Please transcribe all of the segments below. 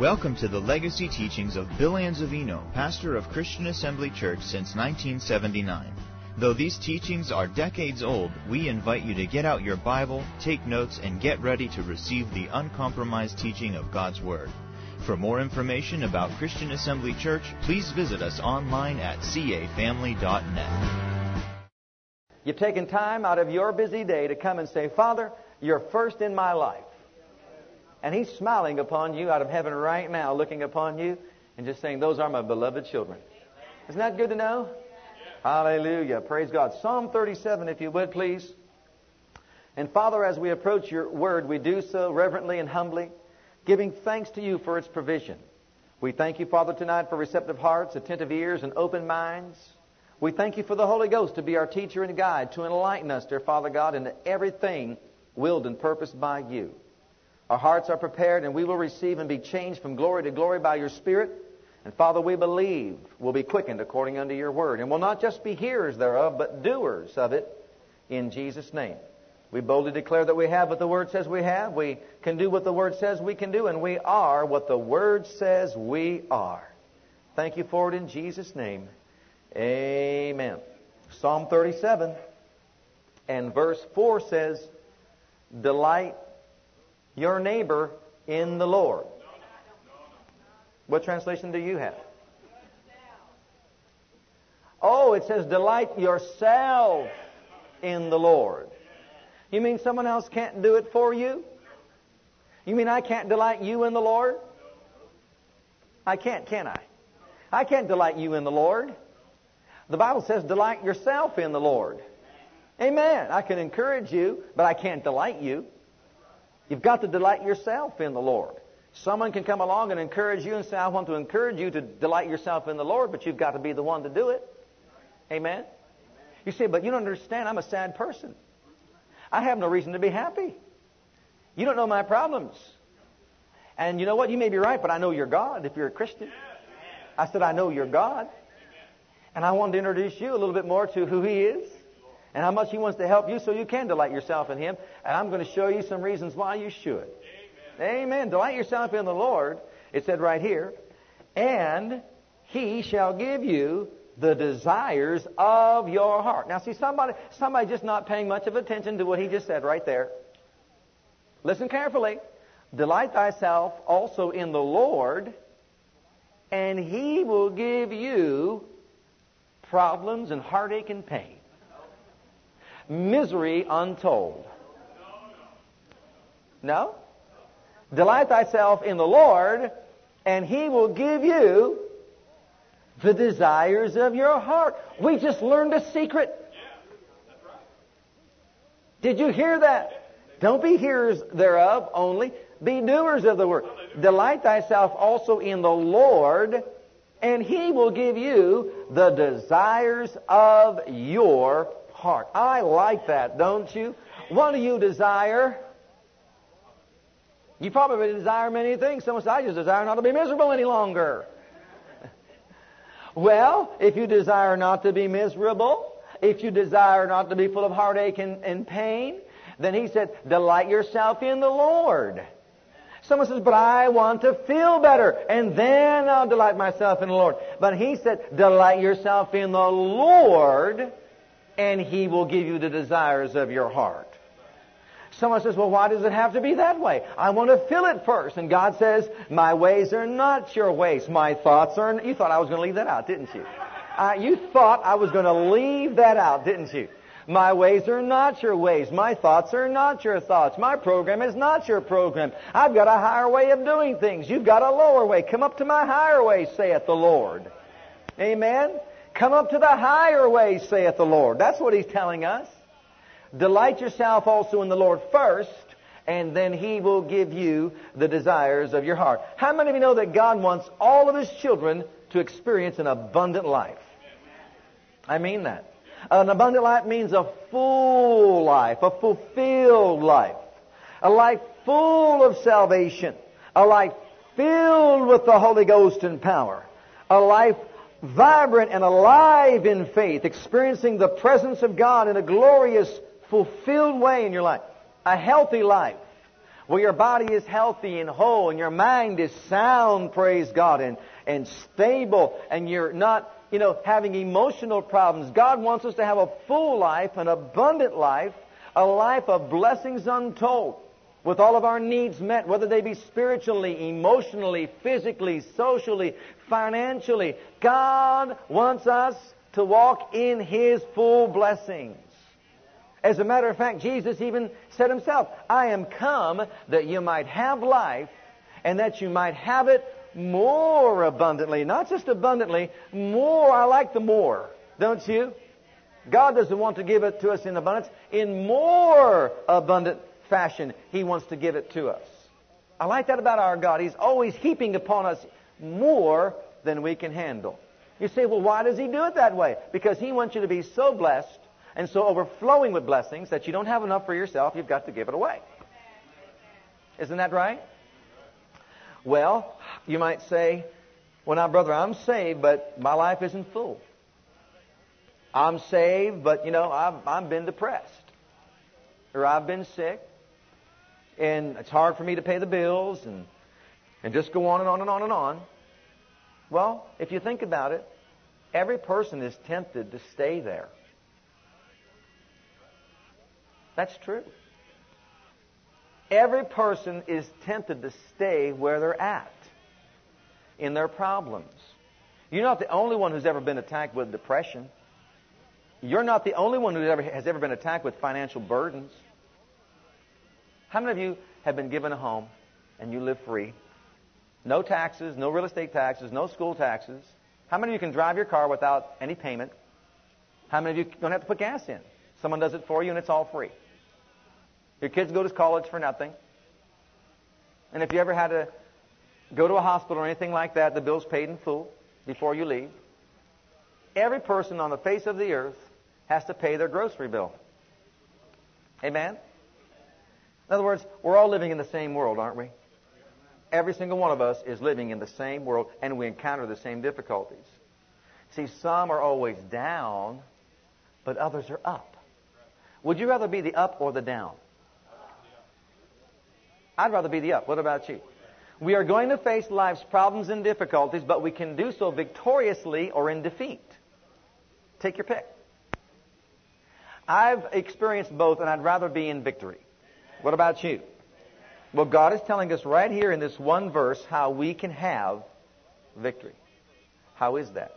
Welcome to the legacy teachings of Bill Anzavino, pastor of Christian Assembly Church since 1979. Though these teachings are decades old, we invite you to get out your Bible, take notes, and get ready to receive the uncompromised teaching of God's Word. For more information about Christian Assembly Church, please visit us online at cafamily.net. You've taken time out of your busy day to come and say, Father, you're first in my life. And He's smiling upon you out of heaven right now, looking upon you and just saying, Those are my beloved children. Isn't that good to know? Hallelujah. Praise God. Psalm 37, if you would, please. And Father, as we approach your word, we do so reverently and humbly, giving thanks to you for its provision. We thank you, Father, tonight for receptive hearts, attentive ears, and open minds. We thank you for the Holy Ghost to be our teacher and guide, to enlighten us, dear Father God, into everything willed and purposed by you. Our hearts are prepared, and we will receive and be changed from glory to glory by your Spirit. And Father, we believe will be quickened according unto your word, and will not just be hearers thereof, but doers of it in Jesus' name. We boldly declare that we have what the word says we have. We can do what the word says we can do, and we are what the word says we are. Thank you for it in Jesus' name. Amen. Psalm 37 and verse 4 says, Delight your neighbor in the Lord. What translation do you have? Oh, it says, delight yourself in the Lord. You mean someone else can't do it for you? You mean I can't delight you in the Lord? I can't, can I? I can't delight you in the Lord. The Bible says, delight yourself in the Lord. Amen. I can encourage you, but I can't delight you. You've got to delight yourself in the Lord. Someone can come along and encourage you and say, I want to encourage you to delight yourself in the Lord, but you've got to be the one to do it. Amen? You say, but you don't understand. I'm a sad person. I have no reason to be happy. You don't know my problems. And you know what? You may be right, but I know your God if you're a Christian. I said, I know your God. And I wanted to introduce you a little bit more to who He is and how much He wants to help you so you can delight yourself in Him. And I'm going to show you some reasons why you should. Amen. Delight yourself in the Lord. It said right here, and he shall give you the desires of your heart. Now see, somebody, somebody just not paying much of attention to what he just said right there. Listen carefully. Delight thyself also in the Lord, and he will give you problems and heartache and pain. Misery untold. No? Delight thyself in the Lord, and He will give you the desires of your heart. We just learned a secret. Did you hear that? Don't be hearers thereof only, be doers of the word. Delight thyself also in the Lord, and He will give you the desires of your heart. I like that, don't you? What do you desire? You probably desire many things. Someone says, I just desire not to be miserable any longer. well, if you desire not to be miserable, if you desire not to be full of heartache and, and pain, then he said, delight yourself in the Lord. Someone says, but I want to feel better, and then I'll delight myself in the Lord. But he said, delight yourself in the Lord, and he will give you the desires of your heart. Someone says, well, why does it have to be that way? I want to feel it first. And God says, my ways are not your ways. My thoughts are, you thought I was going to leave that out, didn't you? Uh, you thought I was going to leave that out, didn't you? My ways are not your ways. My thoughts are not your thoughts. My program is not your program. I've got a higher way of doing things. You've got a lower way. Come up to my higher way, saith the Lord. Amen? Come up to the higher way, saith the Lord. That's what He's telling us. Delight yourself also in the Lord first, and then He will give you the desires of your heart. How many of you know that God wants all of His children to experience an abundant life? I mean that. An abundant life means a full life, a fulfilled life, a life full of salvation, a life filled with the Holy Ghost and power, a life vibrant and alive in faith, experiencing the presence of God in a glorious fulfilled way in your life. A healthy life. where your body is healthy and whole and your mind is sound, praise God, and, and stable and you're not, you know, having emotional problems. God wants us to have a full life, an abundant life, a life of blessings untold with all of our needs met, whether they be spiritually, emotionally, physically, socially, financially. God wants us to walk in His full blessings. As a matter of fact, Jesus even said himself, I am come that you might have life and that you might have it more abundantly. Not just abundantly, more. I like the more, don't you? God doesn't want to give it to us in abundance. In more abundant fashion, He wants to give it to us. I like that about our God. He's always heaping upon us more than we can handle. You say, well, why does He do it that way? Because He wants you to be so blessed and so overflowing with blessings that you don't have enough for yourself. You've got to give it away. Isn't that right? Well, you might say, well, now, brother, I'm saved, but my life isn't full. I'm saved, but, you know, I've, I've been depressed. Or I've been sick. And it's hard for me to pay the bills and, and just go on and on and on and on. Well, if you think about it, every person is tempted to stay there. That's true. Every person is tempted to stay where they're at in their problems. You're not the only one who's ever been attacked with depression. You're not the only one who ever, has ever been attacked with financial burdens. How many of you have been given a home and you live free? No taxes, no real estate taxes, no school taxes. How many of you can drive your car without any payment? How many of you don't have to put gas in? Someone does it for you and it's all free. Your kids go to college for nothing. And if you ever had to go to a hospital or anything like that, the bill's paid in full before you leave. Every person on the face of the earth has to pay their grocery bill. Amen? In other words, we're all living in the same world, aren't we? Every single one of us is living in the same world and we encounter the same difficulties. See, some are always down, but others are up. Would you rather be the up or the down? I'd rather be the up. What about you? We are going to face life's problems and difficulties, but we can do so victoriously or in defeat. Take your pick. I've experienced both, and I'd rather be in victory. What about you? Well, God is telling us right here in this one verse how we can have victory. How is that?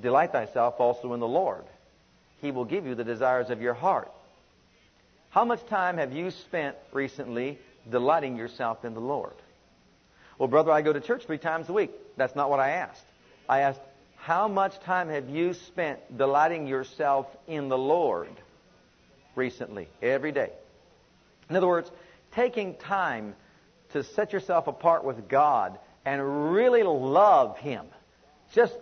Delight thyself also in the Lord. He will give you the desires of your heart. How much time have you spent recently delighting yourself in the Lord? Well, brother, I go to church three times a week. That's not what I asked. I asked, how much time have you spent delighting yourself in the Lord recently? Every day. In other words, taking time to set yourself apart with God and really love Him. Just,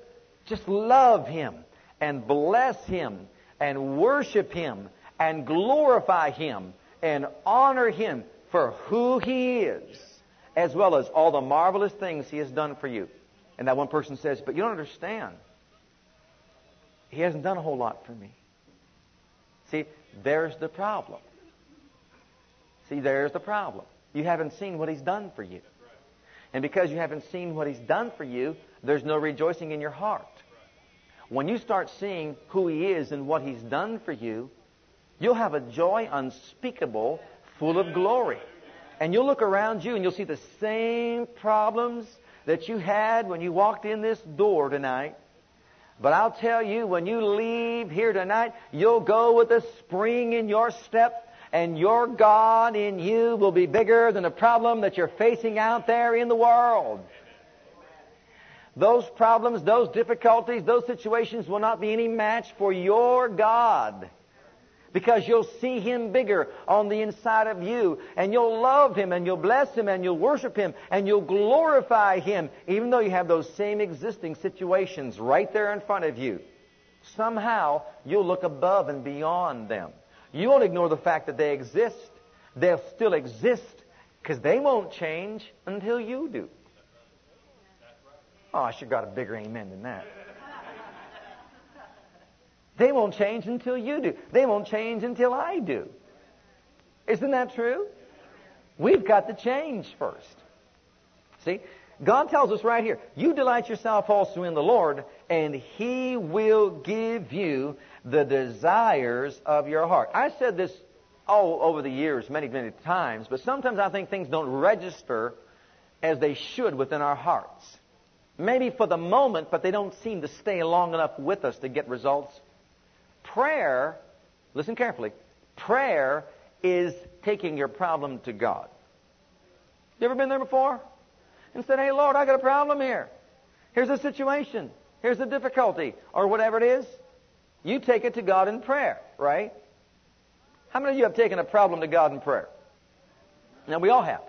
just love Him and bless Him and worship Him and glorify Him and honor Him for who He is, as well as all the marvelous things He has done for you. And that one person says, But you don't understand. He hasn't done a whole lot for me. See, there's the problem. See, there's the problem. You haven't seen what He's done for you. And because you haven't seen what He's done for you, there's no rejoicing in your heart. When you start seeing who He is and what He's done for you, you'll have a joy unspeakable, full of glory. And you'll look around you and you'll see the same problems that you had when you walked in this door tonight. But I'll tell you, when you leave here tonight, you'll go with a spring in your step and your God in you will be bigger than the problem that you're facing out there in the world. Those problems, those difficulties, those situations will not be any match for your God. Because you'll see Him bigger on the inside of you, and you'll love Him, and you'll bless Him, and you'll worship Him, and you'll glorify Him, even though you have those same existing situations right there in front of you. Somehow, you'll look above and beyond them. You won't ignore the fact that they exist. They'll still exist because they won't change until you do. Oh, I should have got a bigger amen than that. They won't change until you do. They won't change until I do. Isn't that true? We've got to change first. See? God tells us right here, you delight yourself also in the Lord, and He will give you the desires of your heart. I said this all over the years many, many times, but sometimes I think things don't register as they should within our hearts. Maybe for the moment, but they don't seem to stay long enough with us to get results. Prayer, listen carefully, prayer is taking your problem to God. You ever been there before? And said, hey Lord, I got a problem here. Here's a situation. Here's a difficulty. Or whatever it is. You take it to God in prayer, right? How many of you have taken a problem to God in prayer? Now we all have.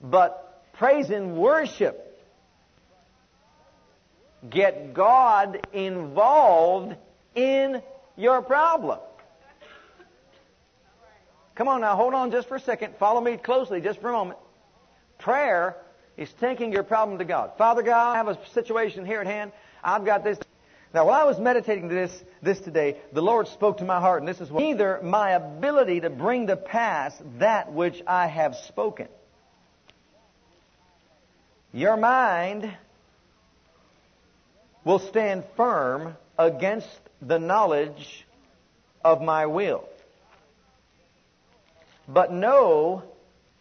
But praise and worship get God involved in your problem. Come on now, hold on just for a second. Follow me closely just for a moment. Prayer is taking your problem to God. Father God, I have a situation here at hand. I've got this. Now, while I was meditating this, this today, the Lord spoke to my heart, and this is what neither my ability to bring to pass that which I have spoken. Your mind will stand firm against the knowledge of my will. But know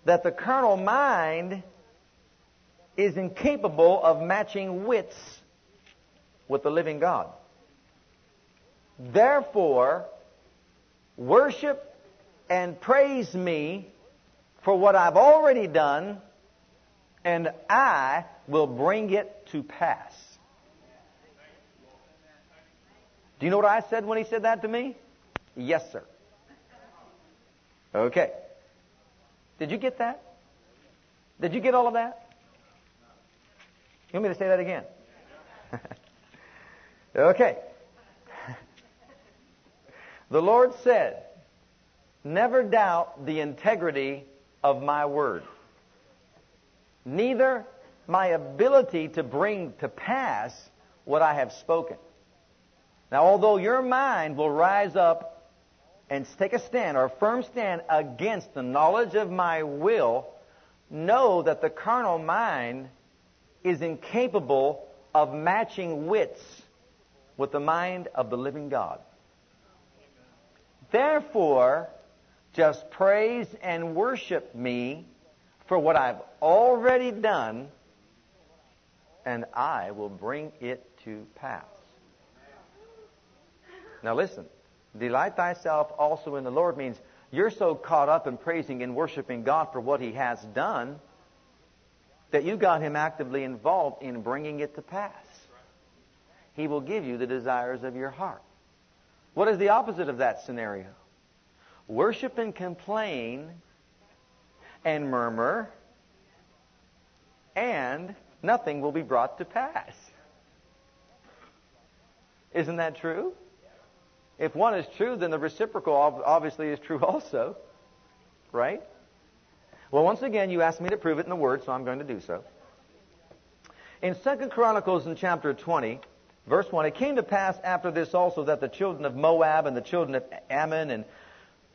that the carnal mind is incapable of matching wits with the living God. Therefore, worship and praise me for what I've already done, and I will bring it to pass. Do you know what I said when he said that to me? Yes, sir. Okay. Did you get that? Did you get all of that? You want me to say that again? okay. The Lord said, Never doubt the integrity of my word, neither my ability to bring to pass what I have spoken. Now, although your mind will rise up and take a stand or a firm stand against the knowledge of my will, know that the carnal mind is incapable of matching wits with the mind of the living God. Therefore, just praise and worship me for what I've already done, and I will bring it to pass. Now listen, delight thyself also in the Lord means you're so caught up in praising and worshiping God for what He has done that you got Him actively involved in bringing it to pass. He will give you the desires of your heart. What is the opposite of that scenario? Worship and complain and murmur, and nothing will be brought to pass. Isn't that true? If one is true, then the reciprocal obviously is true also. Right? Well, once again, you asked me to prove it in the Word, so I'm going to do so. In 2 Chronicles in chapter 20, verse 1, it came to pass after this also that the children of Moab and the children of Ammon and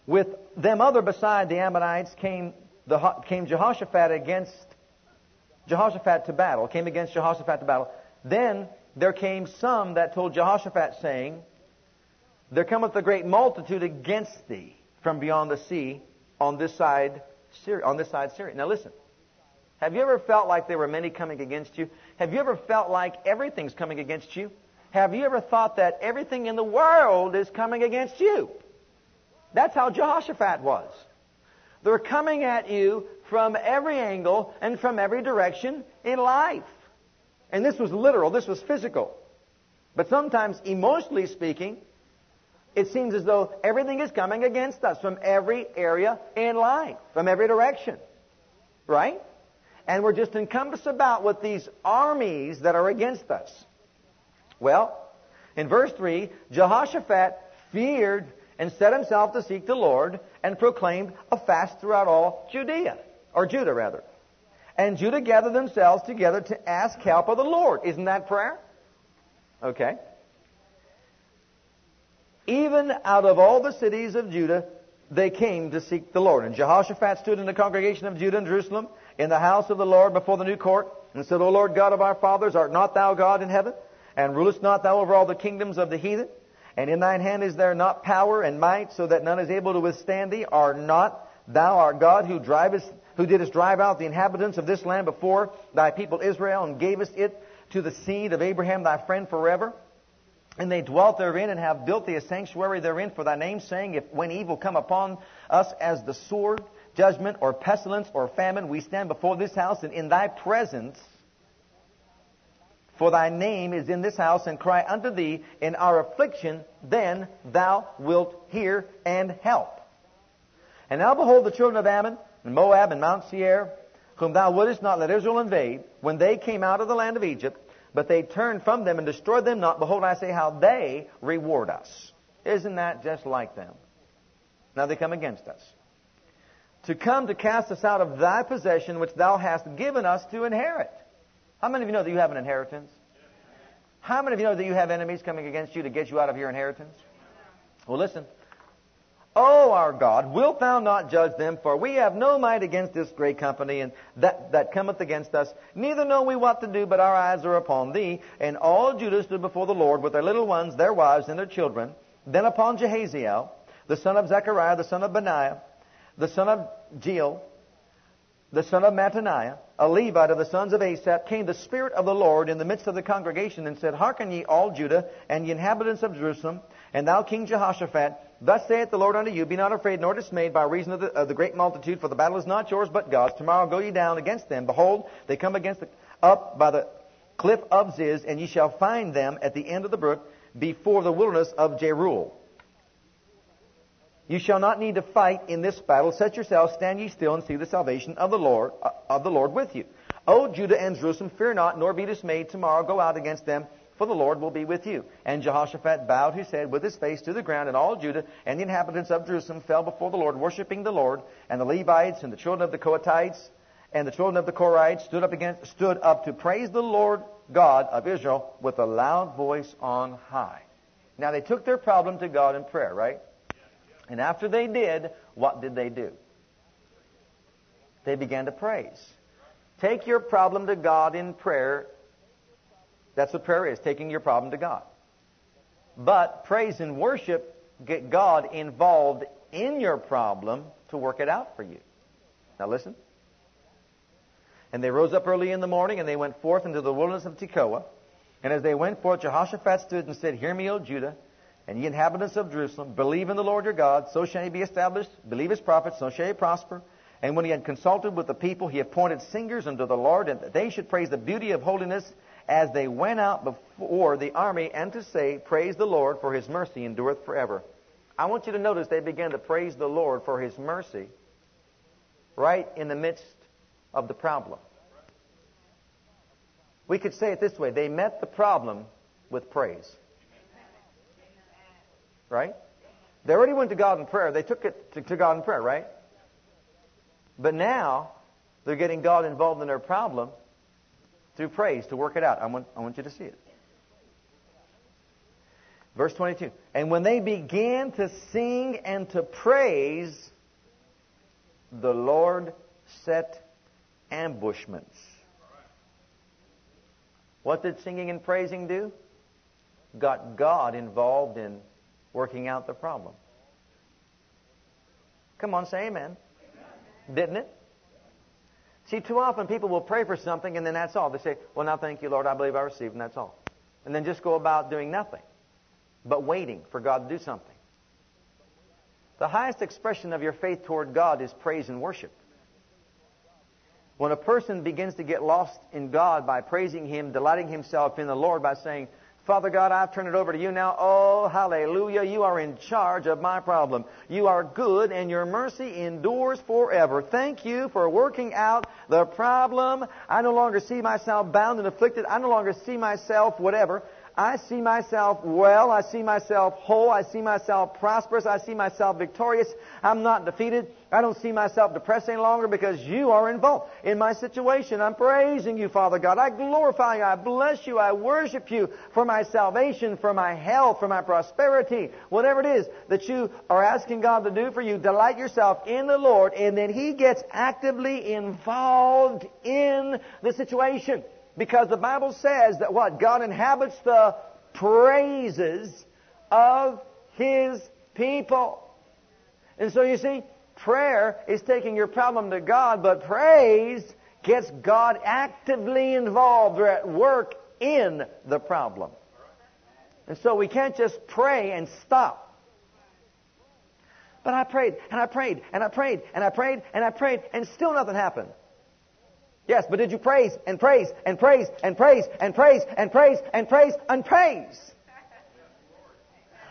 with them other beside the Ammonites came, the, came Jehoshaphat against Jehoshaphat to battle, came against Jehoshaphat to battle. Then there came some that told Jehoshaphat saying, there cometh a great multitude against thee from beyond the sea on this side Syria, on this side Syria. Now listen. Have you ever felt like there were many coming against you? Have you ever felt like everything's coming against you? Have you ever thought that everything in the world is coming against you? That's how Jehoshaphat was. They're coming at you from every angle and from every direction in life. And this was literal, this was physical. But sometimes, emotionally speaking, it seems as though everything is coming against us from every area in life, from every direction. Right? And we're just encompassed about with these armies that are against us. Well, in verse 3, Jehoshaphat feared and set himself to seek the Lord and proclaimed a fast throughout all Judea, or Judah rather. And Judah gathered themselves together to ask help of the Lord. Isn't that prayer? Okay. Even out of all the cities of Judah, they came to seek the Lord. And Jehoshaphat stood in the congregation of Judah and Jerusalem in the house of the Lord before the new court and said, O Lord God of our fathers, art not thou God in heaven? And rulest not thou over all the kingdoms of the heathen? And in thine hand is there not power and might, so that none is able to withstand thee? Are not thou our God who drivest, who didst drive out the inhabitants of this land before thy people Israel, and gavest it to the seed of Abraham thy friend forever? And they dwelt therein and have built thee a sanctuary therein for thy name, saying, If when evil come upon us as the sword, judgment, or pestilence, or famine, we stand before this house and in thy presence, for thy name is in this house, and cry unto thee in our affliction, then thou wilt hear and help. And now behold the children of Ammon, and Moab, and Mount Seir, whom thou wouldest not let Israel invade, when they came out of the land of Egypt, but they turned from them and destroyed them not. Behold, I say how they reward us. Isn't that just like them? Now they come against us. To come to cast us out of thy possession which thou hast given us to inherit. How many of you know that you have an inheritance? How many of you know that you have enemies coming against you to get you out of your inheritance? Well, listen. O our God, wilt thou not judge them? For we have no might against this great company and that, that cometh against us. Neither know we what to do, but our eyes are upon thee. And all Judah stood before the Lord with their little ones, their wives, and their children. Then upon Jehaziel, the son of Zechariah, the son of Benaiah, the son of Jeiel, the son of Mattaniah, a Levite of the sons of Asaph, came the Spirit of the Lord in the midst of the congregation and said, Hearken ye all Judah and ye inhabitants of Jerusalem, and thou King Jehoshaphat, thus saith the Lord unto you, Be not afraid nor dismayed by reason of the, of the great multitude, for the battle is not yours but God's. Tomorrow go ye down against them. Behold, they come against the, up by the cliff of Ziz, and ye shall find them at the end of the brook before the wilderness of Jeruel. You shall not need to fight in this battle. Set yourselves, stand ye still, and see the salvation of the Lord uh, of the Lord with you. O Judah and Jerusalem, fear not, nor be dismayed. Tomorrow go out against them, for the Lord will be with you. And Jehoshaphat bowed his head with his face to the ground, and all Judah and the inhabitants of Jerusalem fell before the Lord, worshiping the Lord. And the Levites and the children of the Kohathites and the children of the Korhites stood up against, stood up to praise the Lord God of Israel with a loud voice on high. Now they took their problem to God in prayer, right? And after they did, what did they do? They began to praise. Take your problem to God in prayer. That's what prayer is, taking your problem to God. But praise and worship get God involved in your problem to work it out for you. Now listen. And they rose up early in the morning and they went forth into the wilderness of Tekoa. And as they went forth, Jehoshaphat stood and said, Hear me, O Judah and ye inhabitants of Jerusalem, believe in the Lord your God, so shall ye be established. Believe his prophets, so shall ye prosper. And when he had consulted with the people, he appointed singers unto the Lord, and that they should praise the beauty of holiness as they went out before the army, and to say, Praise the Lord, for his mercy endureth forever. I want you to notice they began to praise the Lord for his mercy right in the midst of the problem. We could say it this way they met the problem with praise. Right? They already went to God in prayer. They took it to, to God in prayer, right? But now they're getting God involved in their problem through praise to work it out. I want, I want you to see it. Verse 22. And when they began to sing and to praise, the Lord set ambushments. What did singing and praising do? Got God involved in working out the problem. Come on, say amen. amen. Didn't it? See, too often people will pray for something and then that's all. They say, well, now thank you, Lord, I believe I received, and that's all. And then just go about doing nothing, but waiting for God to do something. The highest expression of your faith toward God is praise and worship. When a person begins to get lost in God by praising Him, delighting himself in the Lord by saying, Father God, I've turned it over to you now. Oh, hallelujah. You are in charge of my problem. You are good and your mercy endures forever. Thank you for working out the problem. I no longer see myself bound and afflicted. I no longer see myself whatever. I see myself well. I see myself whole. I see myself prosperous. I see myself victorious. I'm not defeated. I don't see myself depressed any longer because you are involved in my situation. I'm praising you, Father God. I glorify you. I bless you. I worship you for my salvation, for my health, for my prosperity. Whatever it is that you are asking God to do for you, delight yourself in the Lord, and then He gets actively involved in the situation. Because the Bible says that what? God inhabits the praises of His people. And so you see, prayer is taking your problem to God, but praise gets God actively involved or at work in the problem. And so we can't just pray and stop. But I prayed, and I prayed, and I prayed, and I prayed, and I prayed, and still nothing happened. Yes, but did you praise and praise and praise and praise and praise and praise and praise and praise?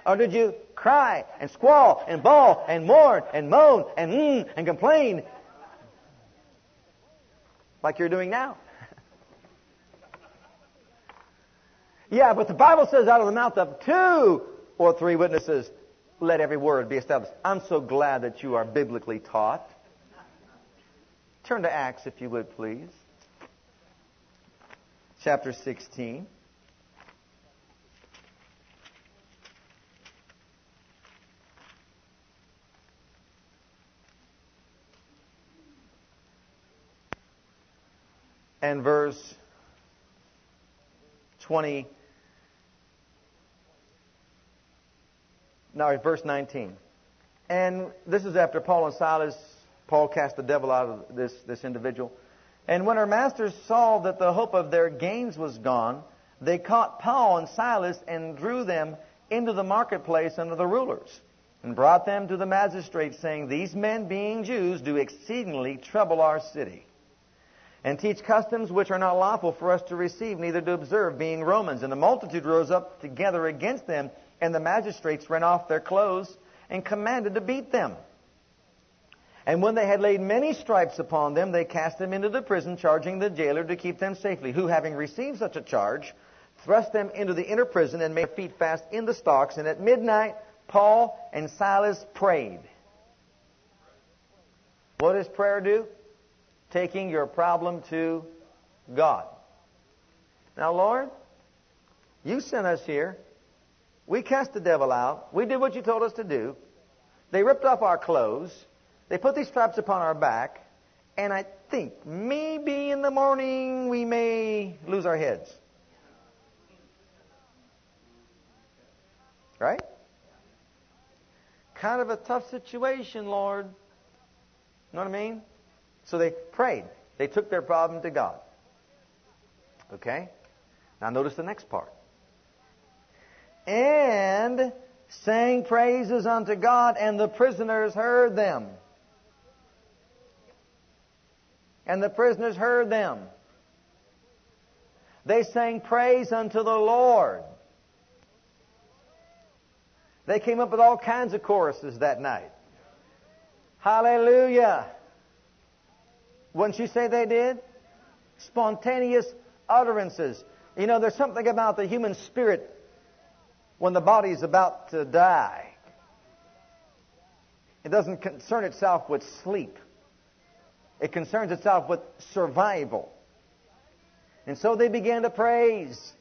Or did you cry and squall and bawl and mourn and moan and mm and complain like you're doing now? yeah, but the Bible says out of the mouth of two or three witnesses, let every word be established. I'm so glad that you are biblically taught. Turn to Acts, if you would, please. Chapter 16. And verse 20. No, verse 19. And this is after Paul and Silas Paul cast the devil out of this, this individual. And when her masters saw that the hope of their gains was gone, they caught Paul and Silas and drew them into the marketplace under the rulers, and brought them to the magistrates, saying, These men, being Jews, do exceedingly trouble our city, and teach customs which are not lawful for us to receive, neither to observe, being Romans. And the multitude rose up together against them, and the magistrates rent off their clothes, and commanded to beat them. And when they had laid many stripes upon them, they cast them into the prison, charging the jailer to keep them safely, who, having received such a charge, thrust them into the inner prison and made their feet fast in the stocks. And at midnight, Paul and Silas prayed. What does prayer do? Taking your problem to God. Now, Lord, you sent us here. We cast the devil out. We did what you told us to do. They ripped off our clothes. They put these straps upon our back, and I think maybe in the morning we may lose our heads. Right? Kind of a tough situation, Lord. You know what I mean? So they prayed. They took their problem to God. Okay? Now notice the next part. And sang praises unto God, and the prisoners heard them. And the prisoners heard them. They sang praise unto the Lord. They came up with all kinds of choruses that night. Hallelujah. Wouldn't you say they did? Spontaneous utterances. You know, there's something about the human spirit when the body's about to die. It doesn't concern itself with sleep. It concerns itself with survival. And so they began to praise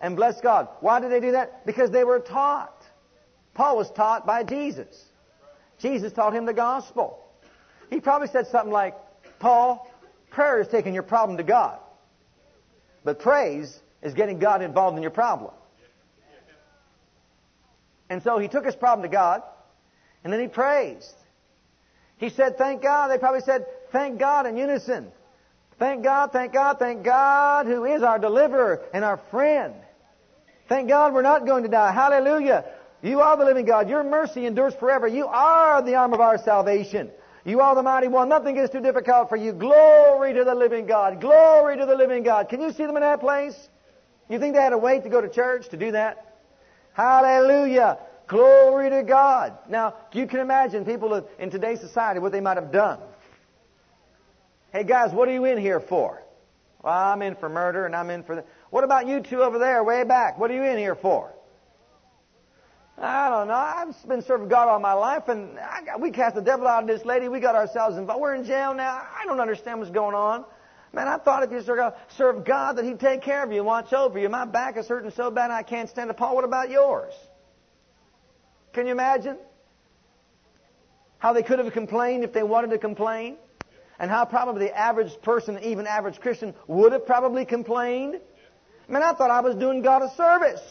and bless God. Why did they do that? Because they were taught. Paul was taught by Jesus. Jesus taught him the gospel. He probably said something like, Paul, prayer is taking your problem to God. But praise is getting God involved in your problem. And so he took his problem to God, and then he praised. He said, thank God. They probably said, thank God in unison. Thank God, thank God, thank God who is our deliverer and our friend. Thank God we're not going to die. Hallelujah. You are the living God. Your mercy endures forever. You are the arm of our salvation. You are the mighty one. Nothing is too difficult for you. Glory to the living God. Glory to the living God. Can you see them in that place? You think they had to wait to go to church to do that? Hallelujah. Glory to God. Now, you can imagine people in today's society what they might have done. Hey guys, what are you in here for? Well, I'm in for murder and I'm in for the. What about you two over there, way back? What are you in here for? I don't know. I've been serving God all my life, and got, we cast the devil out of this lady. We got ourselves involved. We're in jail now. I don't understand what's going on. Man, I thought if you serve God, that He'd take care of you and watch over you. My back is hurting so bad I can't stand it. Paul, what about yours? Can you imagine? How they could have complained if they wanted to complain? And how probably the average person, even average Christian, would have probably complained? Man, I thought I was doing God a service.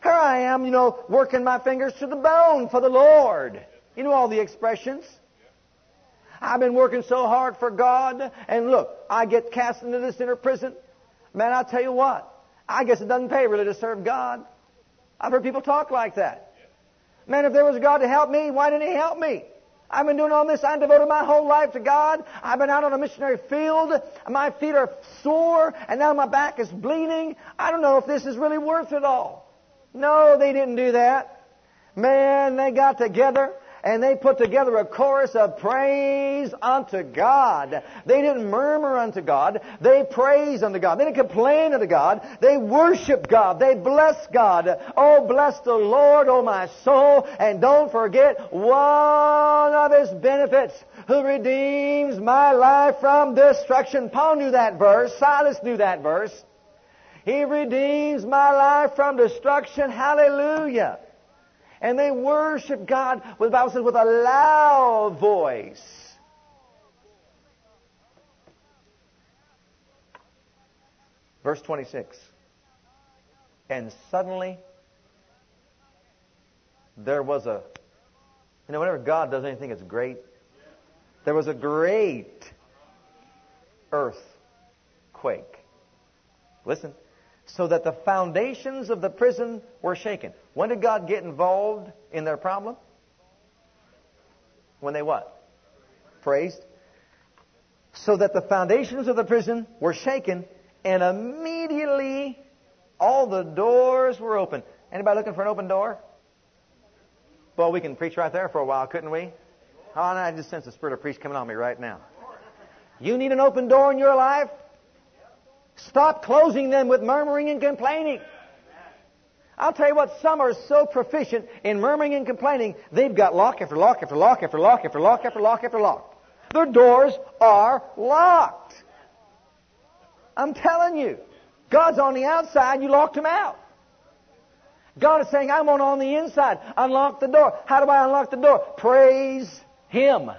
Here I am, you know, working my fingers to the bone for the Lord. You know all the expressions. I've been working so hard for God, and look, I get cast into this inner prison. Man, I'll tell you what, I guess it doesn't pay really to serve God. I've heard people talk like that. Man, if there was a God to help me, why didn't He help me? I've been doing all this. I've devoted my whole life to God. I've been out on a missionary field. My feet are sore, and now my back is bleeding. I don't know if this is really worth it all. No, they didn't do that. Man, they got together and they put together a chorus of praise unto God. They didn't murmur unto God. They praised unto God. They didn't complain unto God. They worshiped God. They blessed God. Oh, bless the Lord, oh my soul, and don't forget one of His benefits who redeems my life from destruction. Paul knew that verse. Silas knew that verse. He redeems my life from destruction. Hallelujah. And they worship God, the Bible says, with a loud voice. Verse 26. And suddenly, there was a, you know, whenever God does anything, it's great. There was a great earthquake. Listen so that the foundations of the prison were shaken. When did God get involved in their problem? When they what? Praised. So that the foundations of the prison were shaken, and immediately all the doors were open. Anybody looking for an open door? Well, we can preach right there for a while, couldn't we? Oh, I just sense the spirit of preach coming on me right now. You need an open door in your life? Stop closing them with murmuring and complaining. I'll tell you what, some are so proficient in murmuring and complaining, they've got lock after lock after lock after lock after lock after lock after lock. Their doors are locked. I'm telling you. God's on the outside, you locked him out. God is saying, I'm on the inside. Unlock the door. How do I unlock the door? Praise Him.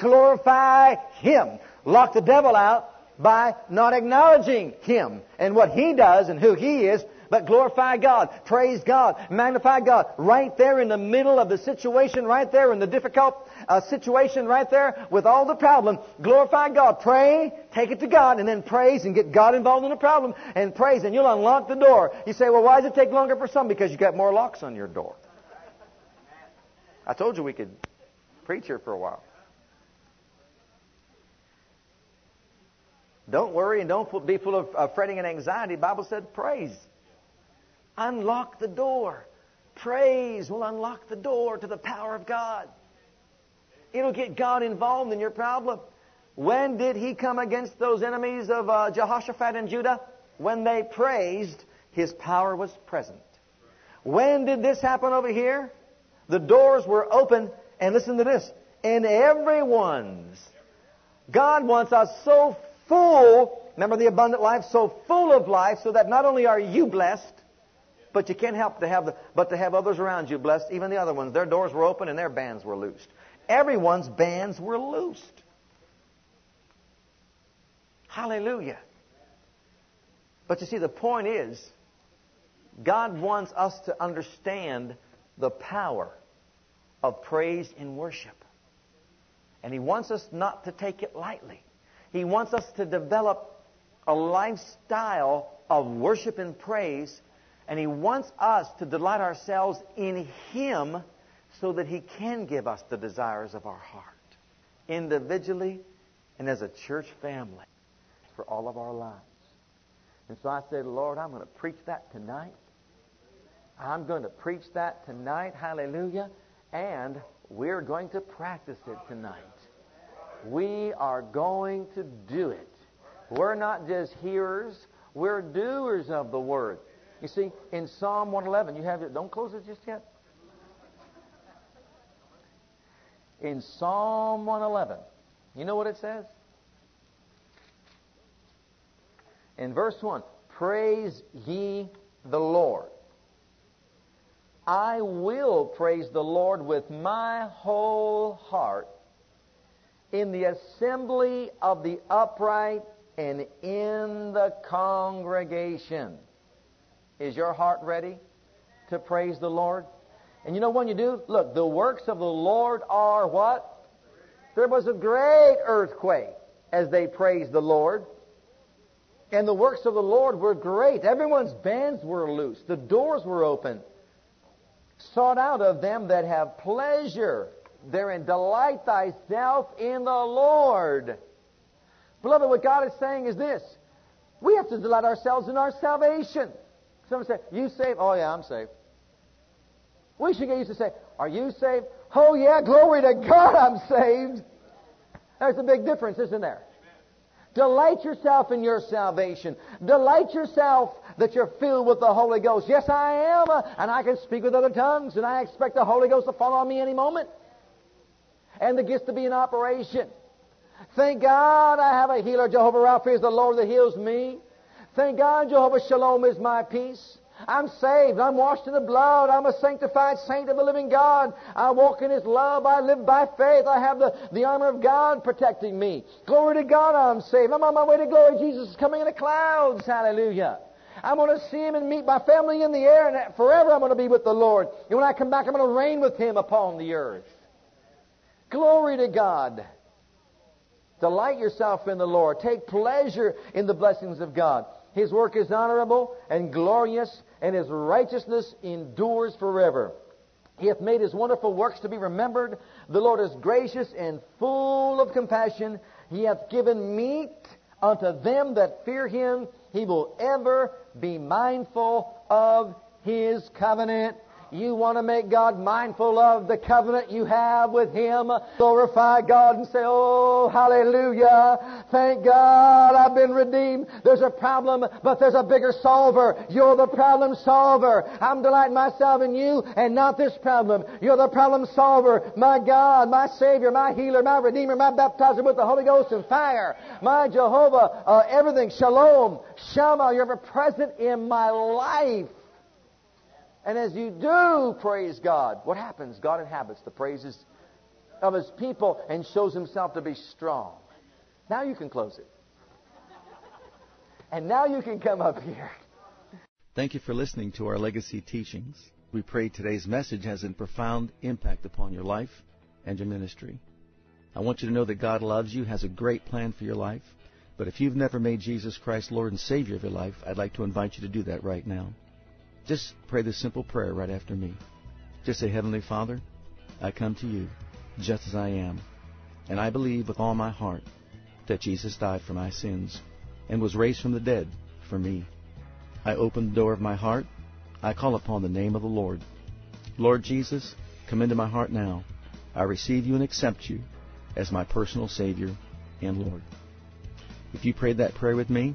Glorify Him. Lock the devil out by not acknowledging Him and what He does and who He is, but glorify God, praise God, magnify God, right there in the middle of the situation, right there in the difficult uh, situation, right there with all the problem. Glorify God, pray, take it to God, and then praise and get God involved in the problem and praise, and you'll unlock the door. You say, well, why does it take longer for some? Because you got more locks on your door. I told you we could preach here for a while. Don't worry and don't be full of fretting and anxiety. The Bible said praise. Unlock the door. Praise will unlock the door to the power of God. It'll get God involved in your problem. When did he come against those enemies of uh, Jehoshaphat and Judah? When they praised, his power was present. When did this happen over here? The doors were open, and listen to this, in everyone's. God wants us so full, remember the abundant life, so full of life so that not only are you blessed, but you can't help to have the, but to have others around you blessed, even the other ones. Their doors were open and their bands were loosed. Everyone's bands were loosed. Hallelujah. But you see, the point is, God wants us to understand the power of praise and worship. And He wants us not to take it lightly. He wants us to develop a lifestyle of worship and praise, and He wants us to delight ourselves in Him so that He can give us the desires of our heart, individually and as a church family for all of our lives. And so I said, Lord, I'm going to preach that tonight. I'm going to preach that tonight. Hallelujah. And we're going to practice it tonight. We are going to do it. We're not just hearers, we're doers of the word. You see, in Psalm 111, you have it. Don't close it just yet. In Psalm 111, you know what it says? In verse 1, praise ye the Lord. I will praise the Lord with my whole heart in the assembly of the upright and in the congregation. Is your heart ready to praise the Lord? And you know when you do? Look, the works of the Lord are what? There was a great earthquake as they praised the Lord. And the works of the Lord were great. Everyone's bands were loose. The doors were open. Sought out of them that have pleasure therein. Delight thyself in the Lord. Beloved, what God is saying is this. We have to delight ourselves in our salvation. Someone say, You saved? Oh, yeah, I'm saved. We should get used to say, Are you saved? Oh, yeah, glory to God, I'm saved. There's a big difference, isn't there? Delight yourself in your salvation. Delight yourself that you're filled with the Holy Ghost. Yes, I am, uh, and I can speak with other tongues, and I expect the Holy Ghost to fall on me any moment. And the gifts to be in operation. Thank God I have a healer. Jehovah Rapha is the Lord that heals me. Thank God Jehovah Shalom is my peace. I'm saved. I'm washed in the blood. I'm a sanctified saint of the living God. I walk in His love. I live by faith. I have the, the armor of God protecting me. Glory to God, I'm saved. I'm on my way to glory. Jesus is coming in the clouds. Hallelujah. I'm going to see Him and meet my family in the air, and forever I'm going to be with the Lord. And when I come back, I'm going to reign with Him upon the earth. Glory to God. Delight yourself in the Lord. Take pleasure in the blessings of God. His work is honorable and glorious, and His righteousness endures forever. He hath made His wonderful works to be remembered. The Lord is gracious and full of compassion. He hath given meat unto them that fear Him. He will ever be mindful of His covenant. You want to make God mindful of the covenant you have with Him. Glorify God and say, Oh, hallelujah. Thank God I've been redeemed. There's a problem, but there's a bigger solver. You're the problem solver. I'm delighting myself in you and not this problem. You're the problem solver. My God, my Savior, my healer, my Redeemer, my baptizer with the Holy Ghost and fire. My Jehovah, uh, everything. Shalom, Shama, you're ever present in my life. And as you do praise God, what happens? God inhabits the praises of His people and shows Himself to be strong. Now you can close it. And now you can come up here. Thank you for listening to our legacy teachings. We pray today's message has a profound impact upon your life and your ministry. I want you to know that God loves you, has a great plan for your life. But if you've never made Jesus Christ Lord and Savior of your life, I'd like to invite you to do that right now. Just pray this simple prayer right after me. Just say, Heavenly Father, I come to you just as I am. And I believe with all my heart that Jesus died for my sins and was raised from the dead for me. I open the door of my heart. I call upon the name of the Lord. Lord Jesus, come into my heart now. I receive you and accept you as my personal Savior and Lord. If you prayed that prayer with me,